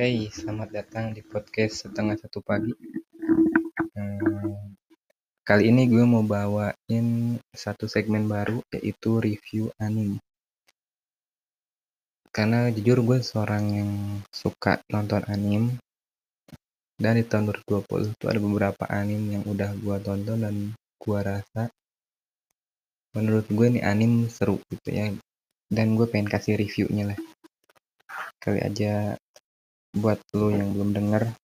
Oke, selamat datang di podcast setengah satu pagi. Hmm, kali ini gue mau bawain satu segmen baru yaitu review anime. Karena jujur gue seorang yang suka nonton anime dan di tahun 2020 itu ada beberapa anime yang udah gue tonton dan gue rasa menurut gue ini anime seru gitu ya dan gue pengen kasih reviewnya lah kali aja buat lo yang belum denger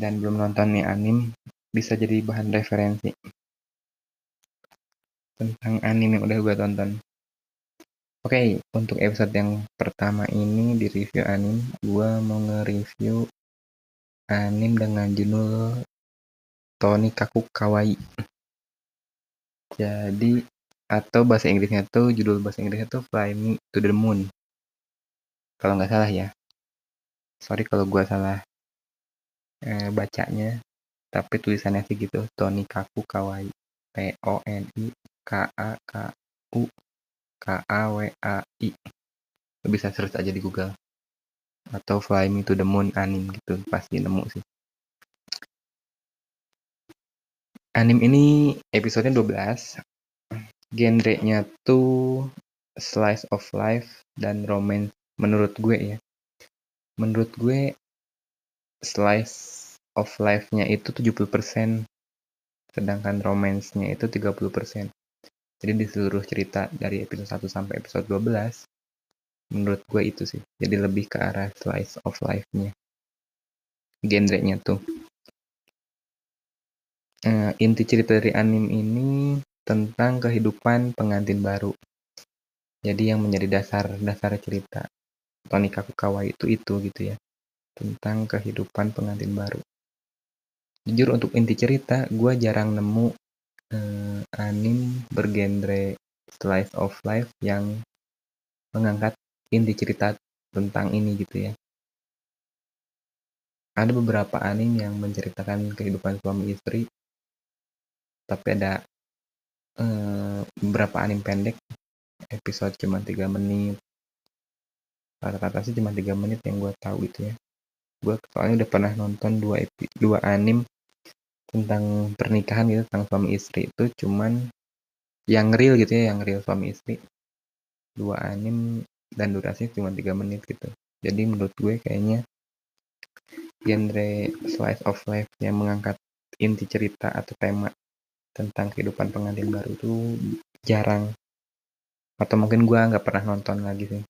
dan belum nonton nih anim bisa jadi bahan referensi tentang anime yang udah gue tonton. Oke, okay, untuk episode yang pertama ini di review anim, gue mau nge-review anim dengan judul Tony Kaku Kawaii. Jadi atau bahasa Inggrisnya tuh judul bahasa Inggrisnya tuh Fly Me to the Moon. Kalau nggak salah ya sorry kalau gue salah eh, bacanya tapi tulisannya sih gitu Tony Kaku Kawaii T O N I K A K U K A W A I. Lo bisa search aja di Google. Atau Fly Me to the Moon anime gitu pasti nemu sih. Anime ini episodenya 12 genrenya tuh slice of life dan romance menurut gue ya menurut gue slice of life-nya itu 70% sedangkan romance-nya itu 30%. Jadi di seluruh cerita dari episode 1 sampai episode 12 menurut gue itu sih. Jadi lebih ke arah slice of life-nya. Genre-nya tuh. Uh, inti cerita dari anime ini tentang kehidupan pengantin baru. Jadi yang menjadi dasar dasar cerita. Tony Kakukawa itu itu gitu ya tentang kehidupan pengantin baru. Jujur untuk inti cerita gue jarang nemu eh, anim bergenre slice of life yang mengangkat inti cerita tentang ini gitu ya. Ada beberapa anim yang menceritakan kehidupan suami istri tapi ada eh, beberapa anim pendek. Episode cuma 3 menit rata-rata sih cuma tiga menit yang gue tahu itu ya. Gue soalnya udah pernah nonton dua epi, dua anim tentang pernikahan gitu tentang suami istri itu cuman yang real gitu ya yang real suami istri. Dua anim dan durasinya cuma tiga menit gitu. Jadi menurut gue kayaknya genre slice of life yang mengangkat inti cerita atau tema tentang kehidupan pengantin baru itu jarang. Atau mungkin gue nggak pernah nonton lagi sih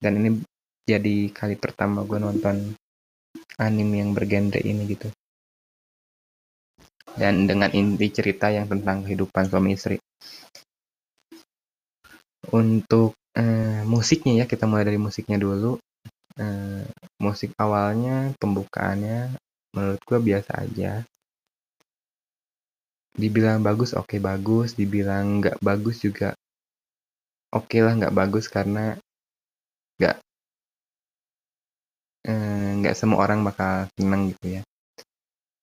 dan ini jadi kali pertama gue nonton anime yang bergenre ini gitu. Dan dengan inti cerita yang tentang kehidupan suami istri. Untuk eh, musiknya ya kita mulai dari musiknya dulu. Eh, musik awalnya pembukaannya menurut gue biasa aja. Dibilang bagus oke okay, bagus. Dibilang nggak bagus juga oke okay lah nggak bagus karena nggak eh, nggak semua orang bakal seneng gitu ya.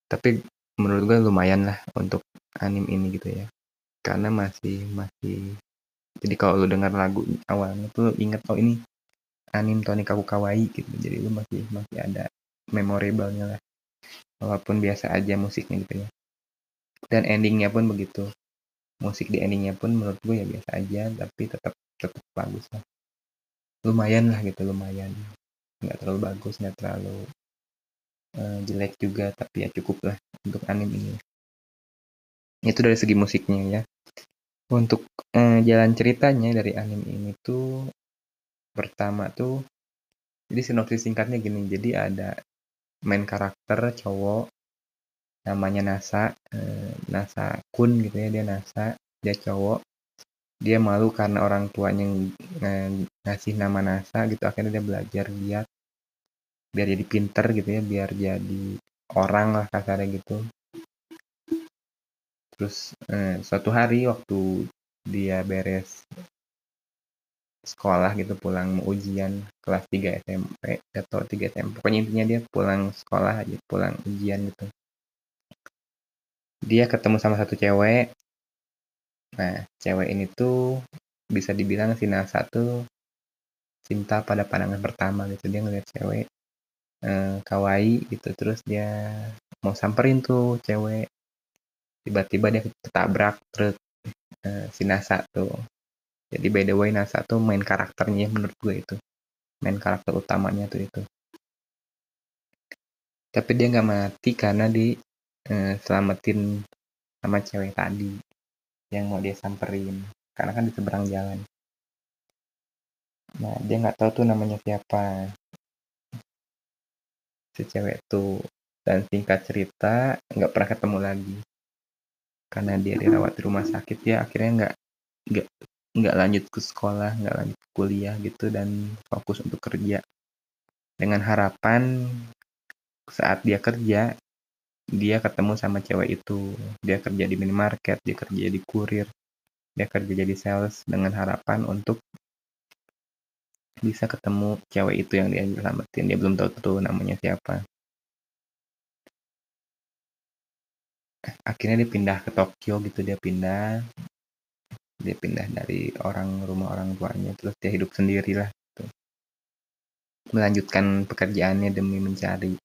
Tapi menurut gue lumayan lah untuk anim ini gitu ya. Karena masih masih jadi kalau lu dengar lagu awalnya tuh inget oh ini anim Tony Kaku Kawaii gitu. Jadi lu masih masih ada memorable-nya lah. Walaupun biasa aja musiknya gitu ya. Dan endingnya pun begitu. Musik di endingnya pun menurut gue ya biasa aja tapi tetap tetap bagus lah lumayan lah gitu lumayan. Nggak terlalu bagus nggak terlalu uh, jelek juga tapi ya cukup lah untuk anime ini. Itu dari segi musiknya ya. Untuk uh, jalan ceritanya dari anime ini tuh pertama tuh jadi sinopsis singkatnya gini. Jadi ada main karakter cowok namanya Nasa uh, Nasa Kun gitu ya dia Nasa dia cowok dia malu karena orang tuanya ngasih nama NASA gitu. Akhirnya dia belajar lihat biar jadi pinter gitu ya biar jadi orang lah kasarnya gitu. Terus eh, suatu hari waktu dia beres sekolah gitu pulang ujian kelas 3 SMP atau 3 SMP pokoknya intinya dia pulang sekolah aja pulang ujian gitu. Dia ketemu sama satu cewek Nah, cewek ini tuh bisa dibilang si Nasa tuh cinta pada pandangan pertama gitu. Dia ngeliat cewek uh, kawaii gitu terus dia mau samperin tuh cewek. Tiba-tiba dia ketabrak truk uh, si Nasa tuh jadi by the way Nasa tuh main karakternya menurut gue itu main karakter utamanya tuh itu. Tapi dia nggak mati karena di uh, selamatin sama cewek tadi yang mau dia samperin. Karena kan di seberang jalan. Nah dia nggak tahu tuh namanya siapa. Si cewek tuh. Dan singkat cerita nggak pernah ketemu lagi. Karena dia dirawat di rumah sakit ya akhirnya nggak nggak nggak lanjut ke sekolah nggak lanjut ke kuliah gitu dan fokus untuk kerja. Dengan harapan saat dia kerja dia ketemu sama cewek itu. Dia kerja di minimarket dia kerja di kurir dia kerja jadi sales dengan harapan untuk bisa ketemu cewek itu yang dia selamatin. Dia belum tahu tuh namanya siapa. Akhirnya dia pindah ke Tokyo gitu dia pindah. Dia pindah dari orang rumah orang tuanya terus dia hidup sendiri lah gitu. melanjutkan pekerjaannya demi mencari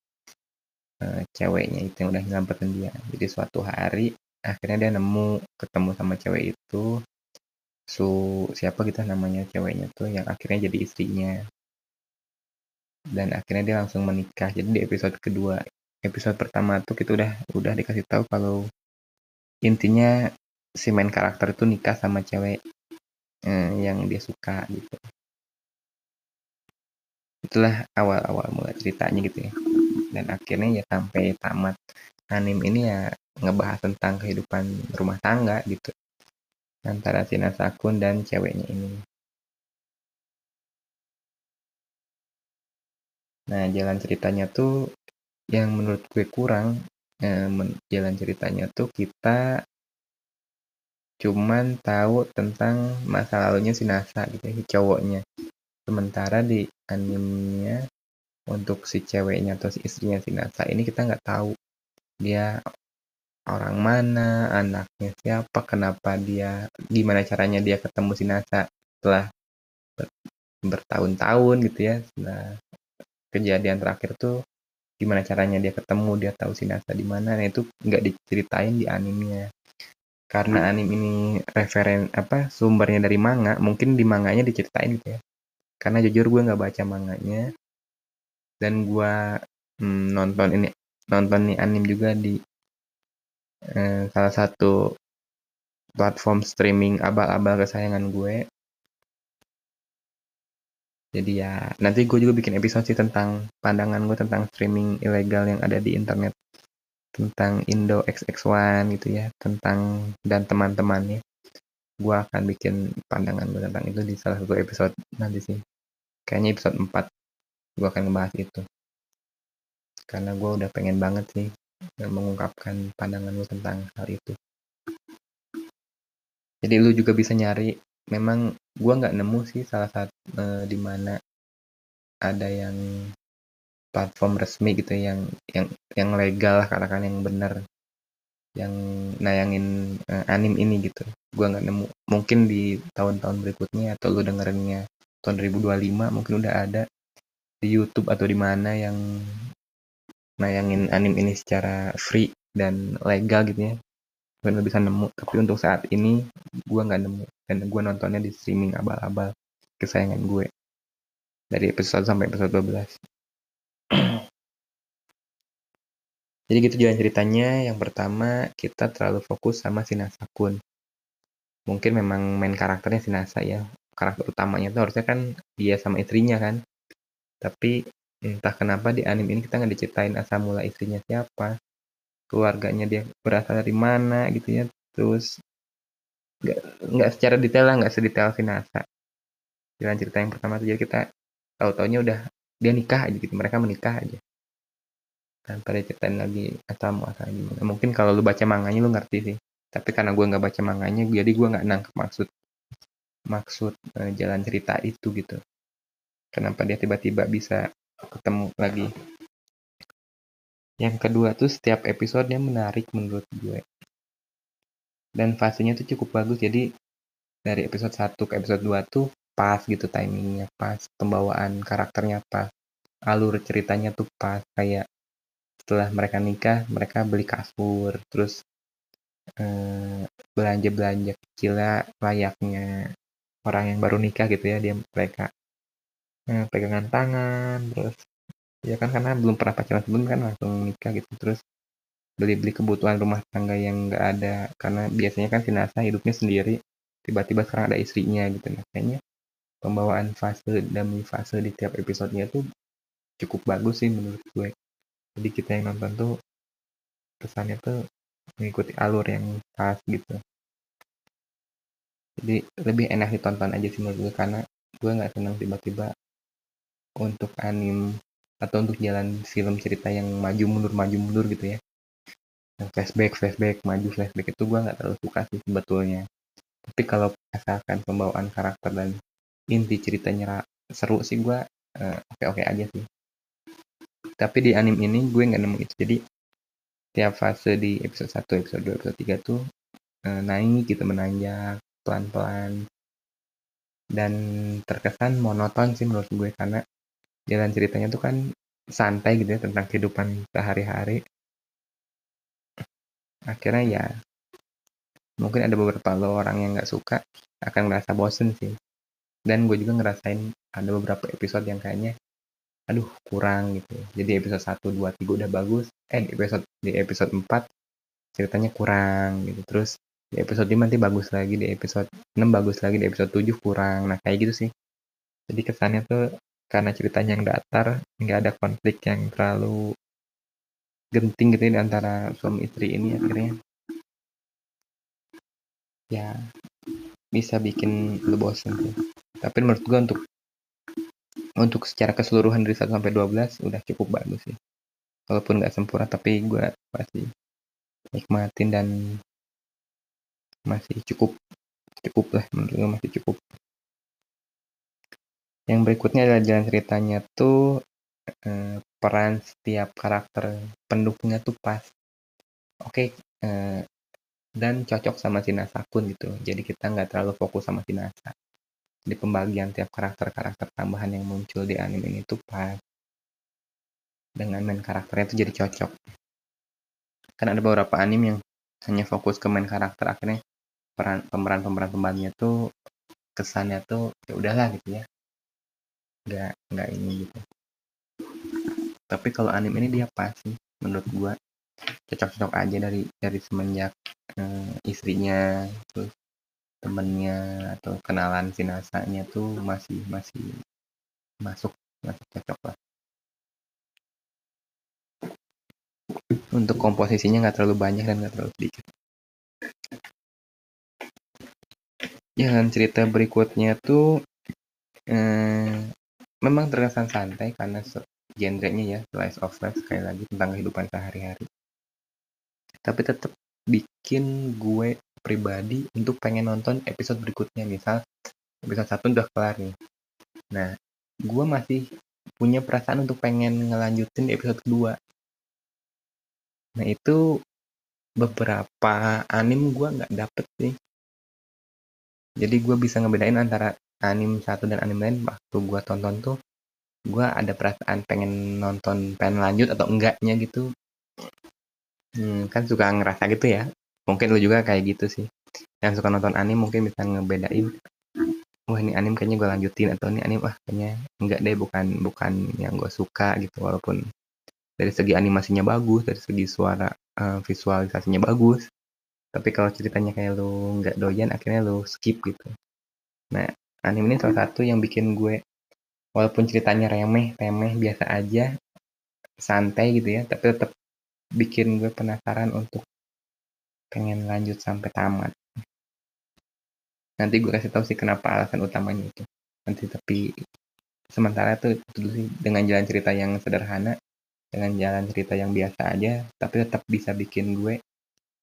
uh, ceweknya itu yang udah nyelamatin dia. Jadi suatu hari akhirnya dia nemu ketemu sama cewek itu. Su siapa gitu namanya ceweknya tuh yang akhirnya jadi istrinya. Dan akhirnya dia langsung menikah. Jadi di episode kedua episode pertama tuh kita udah udah dikasih tahu kalau intinya si main karakter itu nikah sama cewek eh, yang dia suka gitu. Itulah awal-awal mulai ceritanya gitu ya dan akhirnya ya sampai tamat anim ini ya ngebahas tentang kehidupan rumah tangga gitu. Antara si Nasakun dan ceweknya ini. Nah jalan ceritanya tuh yang menurut gue kurang eh, jalan ceritanya tuh kita cuman tahu tentang masa lalunya si Nasa gitu ya, si cowoknya. Sementara di animenya untuk si ceweknya atau si istrinya si Nasa ini kita nggak tahu dia orang mana anaknya siapa kenapa dia gimana caranya dia ketemu si Nasa setelah bertahun-tahun gitu ya. Setelah kejadian terakhir tuh gimana caranya dia ketemu dia tahu si Nasa di mana. Nah itu nggak diceritain di animenya. Karena anim ini referen apa sumbernya dari manga mungkin di manganya diceritain gitu ya. Karena jujur gue nggak baca manganya dan gue hmm, nonton ini nonton nih anim juga di eh, salah satu platform streaming abal-abal kesayangan gue. Jadi ya nanti gue juga bikin episode sih tentang pandangan gue tentang streaming ilegal yang ada di internet. Tentang Indo XX1 gitu ya tentang dan teman-temannya. Gue akan bikin pandangan gue tentang itu di salah satu episode nanti sih. Kayaknya episode 4 gue akan ngebahas itu. Karena gue udah pengen banget sih mengungkapkan pandangan gue tentang hal itu. Jadi lu juga bisa nyari memang gue nggak nemu sih salah satu uh, di mana ada yang platform resmi gitu yang yang yang legal lah katakan yang benar yang nayangin uh, anim ini gitu. Gue nggak nemu. Mungkin di tahun-tahun berikutnya atau lu dengerinnya tahun 2025 mungkin udah ada di YouTube atau di mana yang nayangin anim ini secara free dan legal gitu ya. Gue nggak bisa nemu tapi untuk saat ini gue nggak nemu. Dan gue nontonnya di streaming abal-abal kesayangan gue. Dari episode sampai episode 12 jadi gitu jalan ceritanya. Yang pertama kita terlalu fokus sama si Nasakun. Mungkin memang main karakternya si Nasa ya. Karakter utamanya tuh harusnya kan dia sama istrinya kan tapi entah kenapa di anime ini kita nggak diceritain asal mula istrinya siapa keluarganya dia berasal dari mana gitu ya terus nggak nggak secara detail lah nggak sedetail Vinasa jalan cerita yang pertama jadi kita tahu taunya udah dia nikah aja gitu mereka menikah aja. Tanpa diceritain lagi asal mau asal gimana. Mungkin kalau lu baca manganya lu ngerti sih tapi karena gue nggak baca manganya jadi gue nggak nangkep maksud maksud uh, jalan cerita itu gitu kenapa dia tiba-tiba bisa ketemu lagi yang kedua tuh setiap episodenya menarik menurut gue. Dan fasenya tuh cukup bagus. Jadi dari episode 1 ke episode 2 tuh pas gitu timingnya pas. Pembawaan karakternya pas. alur ceritanya tuh pas kayak setelah mereka nikah mereka beli kasur terus eh, belanja belanja kecil layaknya orang yang baru nikah gitu ya dia mereka eh, pegangan tangan terus ya kan karena belum pernah pacaran sebelum kan langsung nikah gitu terus beli-beli kebutuhan rumah tangga yang nggak ada karena biasanya kan Nasa hidupnya sendiri tiba-tiba sekarang ada istrinya gitu. Nah kayaknya pembawaan fase demi fase di tiap episodenya tuh cukup bagus sih menurut gue. Jadi kita yang nonton tuh kesannya tuh mengikuti alur yang pas gitu. Jadi lebih enak ditonton aja sih menurut gue karena gue nggak senang tiba-tiba untuk anim atau untuk jalan film cerita yang maju mundur maju mundur gitu ya. Yang flashback flashback maju flashback itu gue nggak terlalu suka sih sebetulnya. Tapi kalau asalkan pembawaan karakter dan inti ceritanya seru sih gue uh, oke oke aja sih. Tapi di anim ini gue nggak nemu itu. Jadi tiap fase di episode 1, episode 2, episode 3 tuh uh, naik gitu menanjak pelan-pelan. Dan terkesan monoton sih menurut gue karena jalan ceritanya tuh kan santai gitu ya tentang kehidupan sehari-hari. Akhirnya ya mungkin ada beberapa lo orang yang nggak suka akan merasa bosen sih. Dan gue juga ngerasain ada beberapa episode yang kayaknya aduh kurang gitu jadi episode 1, 2, 3 udah bagus eh di episode di episode 4 ceritanya kurang gitu. Terus di episode 5 nanti bagus lagi di episode 6 bagus lagi di episode 7 kurang. Nah kayak gitu sih. Jadi kesannya tuh karena ceritanya yang datar nggak ada konflik yang terlalu genting gitu di antara suami istri ini akhirnya. Ya bisa bikin lu bosen sih. Tapi menurut gua untuk untuk secara keseluruhan dari 1 sampai 12 udah cukup bagus sih. Walaupun nggak sempurna tapi gua pasti nikmatin dan masih cukup cukup lah menurut gue masih cukup yang berikutnya adalah jalan ceritanya tuh eh, peran setiap karakter pendukungnya tuh pas. Oke okay, eh, dan cocok sama si Nasakun gitu. Jadi kita nggak terlalu fokus sama si Nasa. Di pembagian tiap karakter-karakter tambahan yang muncul di anime ini tuh pas. Dengan main karakternya tuh jadi cocok. Kan ada beberapa anime yang hanya fokus ke main karakter akhirnya peran pemeran pemeran pembantunya tuh kesannya tuh ya udahlah gitu ya nggak nggak ini gitu. Tapi kalau anime ini dia pas sih menurut gua. Cocok-cocok aja dari dari semenjak uh, istrinya terus temennya atau kenalan si nasanya tuh masih masih masuk masih cocok lah. Untuk komposisinya nggak terlalu banyak dan nggak terlalu sedikit. Jalan cerita berikutnya tuh eh, memang terkesan santai karena genrenya ya slice of life sekali lagi tentang kehidupan sehari-hari. Tapi tetap bikin gue pribadi untuk pengen nonton episode berikutnya misal episode satu udah kelar nih. Nah, gue masih punya perasaan untuk pengen ngelanjutin episode kedua. Nah itu beberapa anime gue nggak dapet sih jadi gue bisa ngebedain antara anime satu dan anime lain waktu gue tonton tuh gue ada perasaan pengen nonton pengen lanjut atau enggaknya gitu. Hmm, kan suka ngerasa gitu ya. Mungkin lu juga kayak gitu sih. Yang suka nonton anime mungkin bisa ngebedain wah ini anime kayaknya gue lanjutin atau ini anime wah kayaknya enggak deh bukan bukan yang gue suka gitu. Walaupun dari segi animasinya bagus dari segi suara uh, visualisasinya bagus. Tapi kalau ceritanya kayak lu nggak doyan akhirnya lu skip gitu. Nah anime ini salah satu yang bikin gue walaupun ceritanya remeh remeh biasa aja santai gitu ya tapi tetap bikin gue penasaran untuk pengen lanjut sampai tamat nanti gue kasih tahu sih kenapa alasan utamanya itu nanti tapi sementara tuh itu sih dengan jalan cerita yang sederhana dengan jalan cerita yang biasa aja tapi tetap bisa bikin gue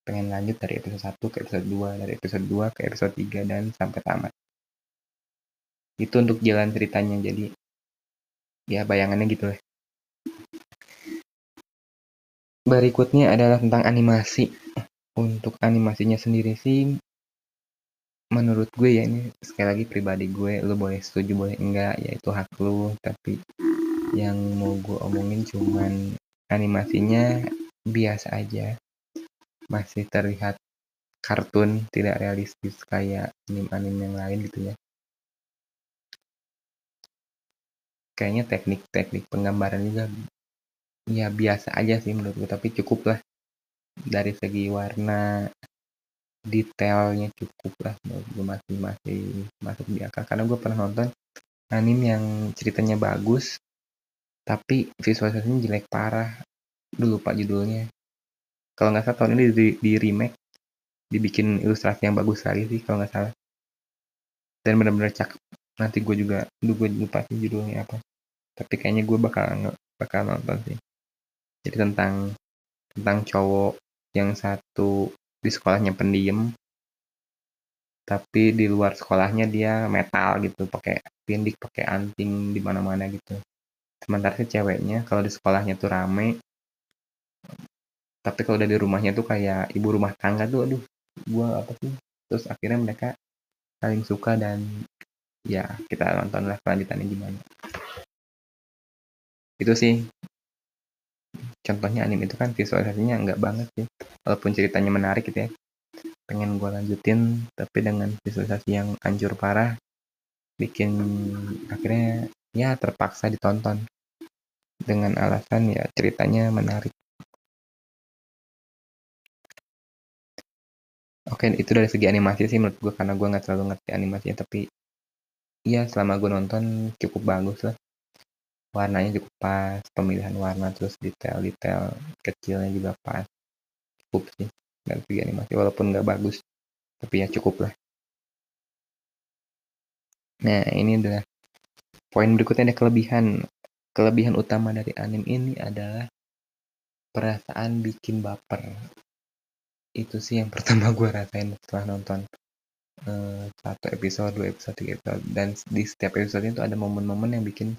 pengen lanjut dari episode 1 ke episode 2, dari episode 2 ke episode 3 dan sampai tamat. Itu untuk jalan ceritanya jadi ya bayangannya gitu lah. Berikutnya adalah tentang animasi. Untuk animasinya sendiri sih menurut gue ya ini sekali lagi pribadi gue lu boleh setuju boleh enggak ya itu hak lu tapi yang mau gue omongin cuman animasinya biasa aja masih terlihat kartun tidak realistis kayak anime-anime yang lain gitu ya kayaknya teknik-teknik penggambaran juga ya biasa aja sih menurut gue tapi cukup lah dari segi warna detailnya cukup lah menurut gue masih masih masuk di akal. Karena gue pernah nonton anime yang ceritanya bagus tapi visualisasinya jelek parah. Dulu pak judulnya. Kalau nggak salah tahun ini di, di remake dibikin ilustrasi yang bagus sekali sih kalau nggak salah. Dan benar-benar cakep. Nanti gue juga dulu gue lupa sih judulnya apa tapi kayaknya gue bakal bakal nonton sih. Jadi tentang tentang cowok yang satu di sekolahnya pendiam tapi di luar sekolahnya dia metal gitu pakai pindik pakai anting di mana-mana gitu. Sementara si ceweknya kalau di sekolahnya tuh rame tapi kalau udah di rumahnya tuh kayak ibu rumah tangga tuh aduh gua apa sih? Terus akhirnya mereka saling suka dan ya kita nonton lah kelanjutannya gimana itu sih. Contohnya anime itu kan visualisasinya enggak banget sih. Walaupun ceritanya menarik gitu ya. Pengen gue lanjutin tapi dengan visualisasi yang hancur parah bikin akhirnya ya terpaksa ditonton. Dengan alasan ya ceritanya menarik. Oke itu dari segi animasi sih menurut gue karena gue nggak terlalu ngerti animasinya tapi iya selama gue nonton cukup bagus lah warnanya cukup pas pemilihan warna terus detail-detail kecilnya juga pas. Cukup sih dari segi animasi walaupun nggak bagus tapi ya cukup lah. Nah ini adalah poin berikutnya ada kelebihan. Kelebihan utama dari anime ini adalah perasaan bikin baper. Itu sih yang pertama gue rasain setelah nonton uh, satu episode dua episode tiga episode. Dan di setiap episode itu ada momen-momen yang bikin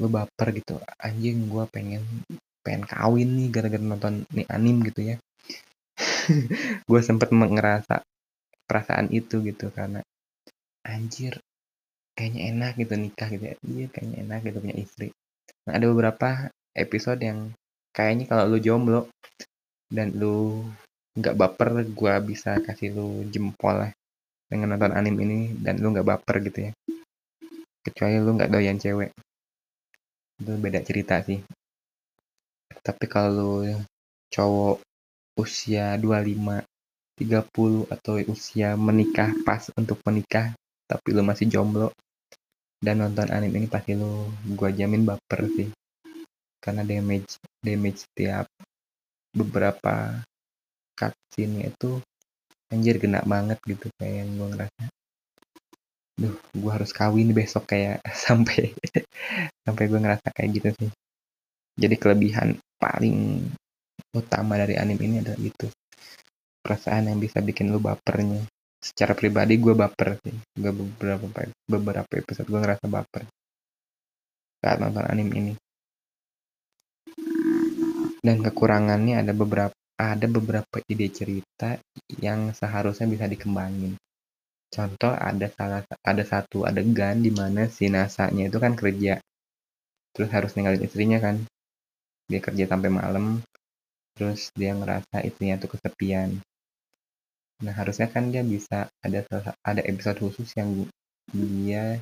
gue baper gitu. Anjing gue pengen pengen kawin nih gara-gara nonton nih anim gitu ya. Gue sempet ngerasa perasaan itu gitu karena anjir kayaknya enak gitu nikah gitu ya. Iya kayaknya enak gitu punya istri. Nah ada beberapa episode yang kayaknya kalau lu jomblo dan lu nggak baper gue bisa kasih lu jempol lah dengan nonton anim ini dan lu nggak baper gitu ya. Kecuali lu nggak doyan cewek itu beda cerita sih. Tapi kalau cowok usia 25 30 atau usia menikah pas untuk menikah tapi lu masih jomblo dan nonton anime ini pasti lu gua jamin baper sih. Karena damage damage tiap beberapa cutscene itu anjir kena banget gitu kayak yang gua ngerasa duh gue harus kawin besok kayak sampai sampai gue ngerasa kayak gitu sih. Jadi kelebihan paling utama dari anime ini adalah itu. Perasaan yang bisa bikin lu bapernya. Secara pribadi gue baper sih. Gue beberapa beberapa episode gue ngerasa baper. Saat nonton anime ini. Dan kekurangannya ada beberapa ada beberapa ide cerita yang seharusnya bisa dikembangin Contoh ada salah ada satu adegan di mana si Nasanya itu kan kerja. Terus harus ninggalin istrinya kan. Dia kerja sampai malam. Terus dia ngerasa istrinya tuh kesepian. Nah, harusnya kan dia bisa ada ada episode khusus yang dia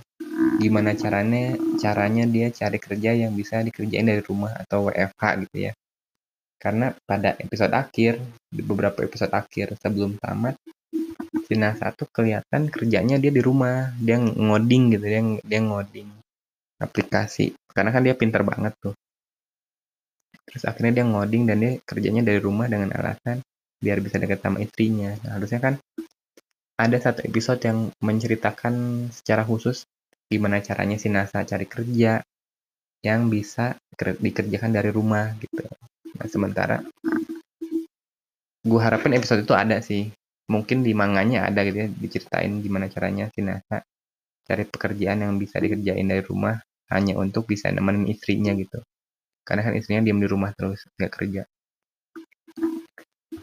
gimana caranya caranya dia cari kerja yang bisa dikerjain dari rumah atau WFH gitu ya. Karena pada episode akhir, beberapa episode akhir sebelum tamat, Cina satu kelihatan kerjanya dia di rumah dia ngoding gitu dia dia ngoding aplikasi. Karena kan dia pintar banget tuh. Terus akhirnya dia ngoding dan dia kerjanya dari rumah dengan alasan biar bisa dekat sama istrinya. Nah, harusnya kan ada satu episode yang menceritakan secara khusus gimana caranya si NASA cari kerja yang bisa dikerjakan dari rumah gitu. Nah sementara gue harapin episode itu ada sih mungkin di manganya ada gitu ya diceritain gimana caranya si Nasa cari pekerjaan yang bisa dikerjain dari rumah hanya untuk bisa nemenin istrinya gitu. Karena kan istrinya diam di rumah terus nggak kerja.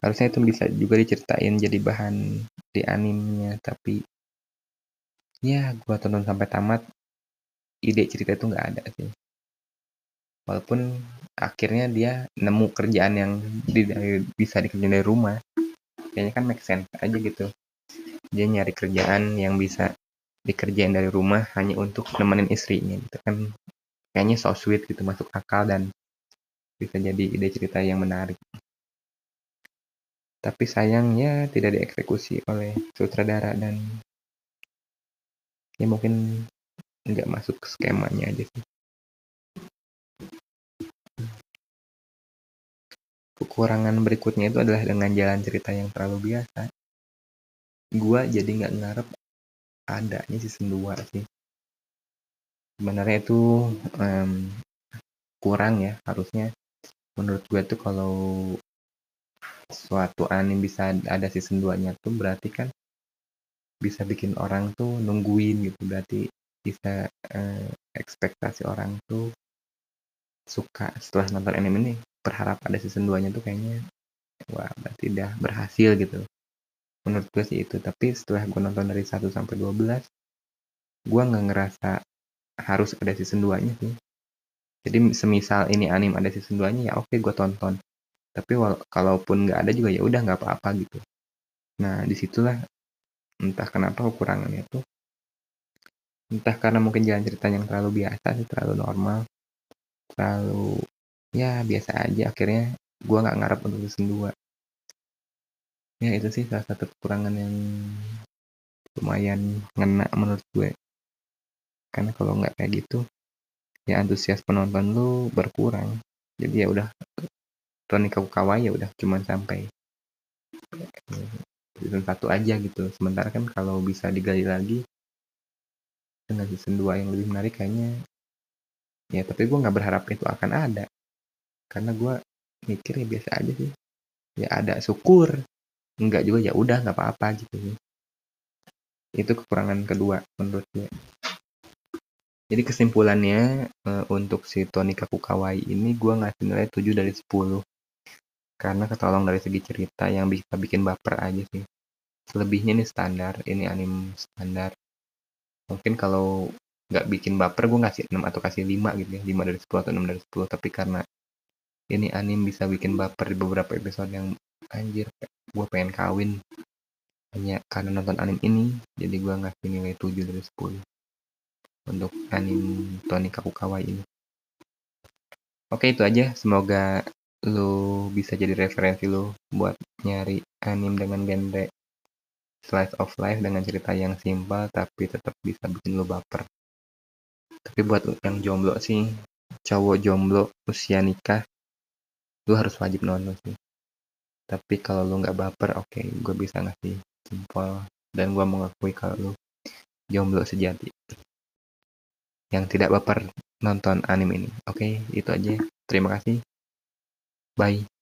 Harusnya itu bisa juga diceritain jadi bahan di animenya tapi ya gua tonton sampai tamat ide cerita itu nggak ada sih. Walaupun akhirnya dia nemu kerjaan yang bisa dikerjain dari rumah kayaknya kan make sense aja gitu. Dia nyari kerjaan yang bisa dikerjain dari rumah hanya untuk nemenin istrinya gitu kan. Kayaknya so sweet gitu masuk akal dan bisa jadi ide cerita yang menarik. Tapi sayangnya tidak dieksekusi oleh sutradara dan ya mungkin nggak masuk ke skemanya aja sih kekurangan berikutnya itu adalah dengan jalan cerita yang terlalu biasa. Gua jadi nggak ngarep adanya season 2 sih. Sebenarnya itu um, kurang ya harusnya. Menurut gue tuh kalau suatu anime bisa ada season 2 nya tuh berarti kan bisa bikin orang tuh nungguin gitu. Berarti bisa uh, ekspektasi orang tuh suka setelah nonton anime ini berharap ada season 2 nya tuh kayaknya wah berarti udah berhasil gitu. Menurut gue sih itu tapi setelah gue nonton dari 1 sampai 12 gue nggak ngerasa harus ada season 2 nya sih. Jadi semisal ini anime ada season 2 nya ya oke gue tonton. Tapi kalaupun nggak ada juga ya udah nggak apa-apa gitu. Nah di situlah entah kenapa kekurangannya tuh entah karena mungkin jalan cerita yang terlalu biasa sih terlalu normal terlalu ya biasa aja. Akhirnya gue nggak ngarep untuk season 2 ya itu sih salah satu kekurangan yang lumayan ngena menurut gue. Karena kalau nggak kayak gitu ya antusias penonton lu berkurang. Jadi ya udah Tony Kawai ya udah cuman sampai season satu aja gitu. Sementara kan kalau bisa digali lagi dengan season 2 yang lebih menarik kayaknya ya tapi gue nggak berharap itu akan ada karena gue mikir ya biasa aja sih. Ya ada syukur enggak juga ya udah nggak apa-apa gitu sih. Itu kekurangan kedua menurut gue jadi kesimpulannya uh, untuk si Tony Kakukawai ini gue ngasih nilai 7 dari 10 karena ketolong dari segi cerita yang bisa bikin baper aja sih. Selebihnya ini standar ini anim standar. Mungkin kalau nggak bikin baper gue ngasih 6 atau kasih 5 gitu ya. 5 dari 10 atau 6 dari 10 tapi karena ini anim bisa bikin baper di beberapa episode yang anjir gue pengen kawin. Hanya karena nonton anime ini jadi gue ngasih nilai 7 dari 10 untuk anime Tony Kakukawai ini. Oke itu aja. Semoga lu bisa jadi referensi lu buat nyari anime dengan genre slice of life dengan cerita yang simpel tapi tetap bisa bikin lu baper. Tapi buat yang jomblo sih cowok jomblo usia nikah lu harus wajib nonton sih. Tapi kalau lu nggak baper oke okay, gue bisa ngasih jempol dan gue mengakui kalau lu jomblo sejati. Yang tidak baper nonton anime ini. Oke okay, itu aja. Terima kasih. Bye